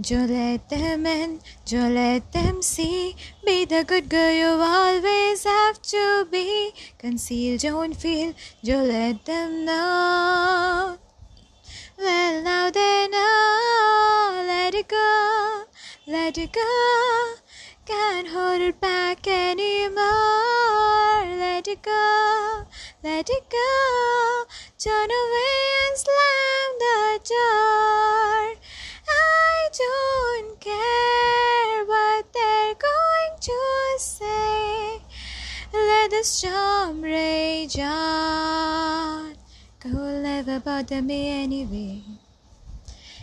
Don't let them in, don't let them see. Be the good girl you always have to be. Conceal, don't feel, don't let them know. Well, now they know. Let it go, let it go. Can't hold it back anymore. Let it go, let it go. Turn away The storm rage on. Could never bother me anyway.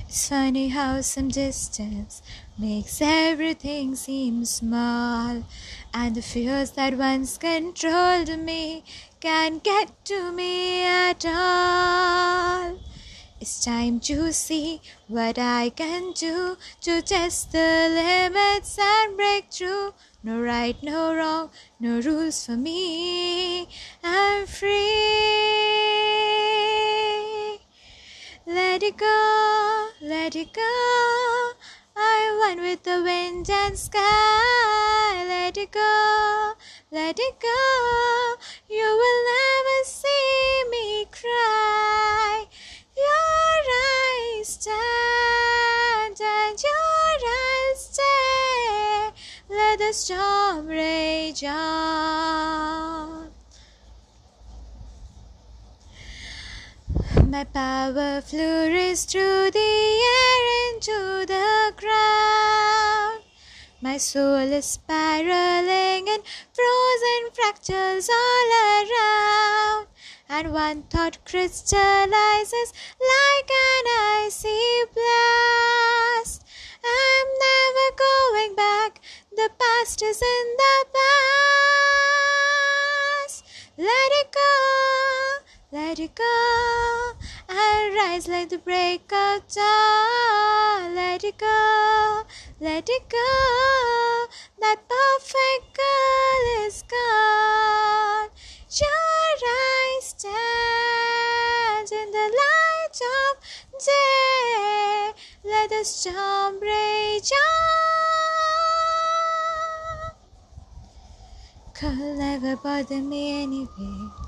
It's funny how some distance makes everything seem small, and the fears that once controlled me can't get to me at all. It's time to see what I can do to test the limits and break through. No right, no wrong, no rules for me. I'm free. Let it go, let it go. I'm one with the wind and sky. Let it go, let it go. You will never see My power flurries through the air into the ground. My soul is spiraling in frozen fractals all around. And one thought crystallizes like an icy past is in the past. Let it go, let it go. I rise like the break of dawn. Let it go, let it go. That perfect girl is gone. Your eyes stand in the light of day. Let the storm rage on. Could never bother me anyway.